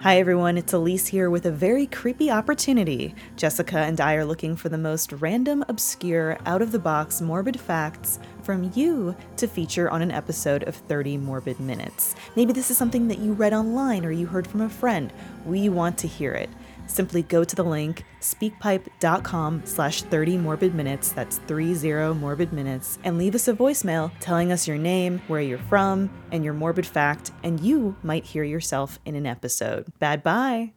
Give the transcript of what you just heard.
Hi everyone, it's Elise here with a very creepy opportunity. Jessica and I are looking for the most random, obscure, out of the box morbid facts from you to feature on an episode of 30 Morbid Minutes. Maybe this is something that you read online or you heard from a friend. We want to hear it simply go to the link speakpipe.com slash 30 morbid minutes that's 30 morbid minutes and leave us a voicemail telling us your name where you're from and your morbid fact and you might hear yourself in an episode. Bad bye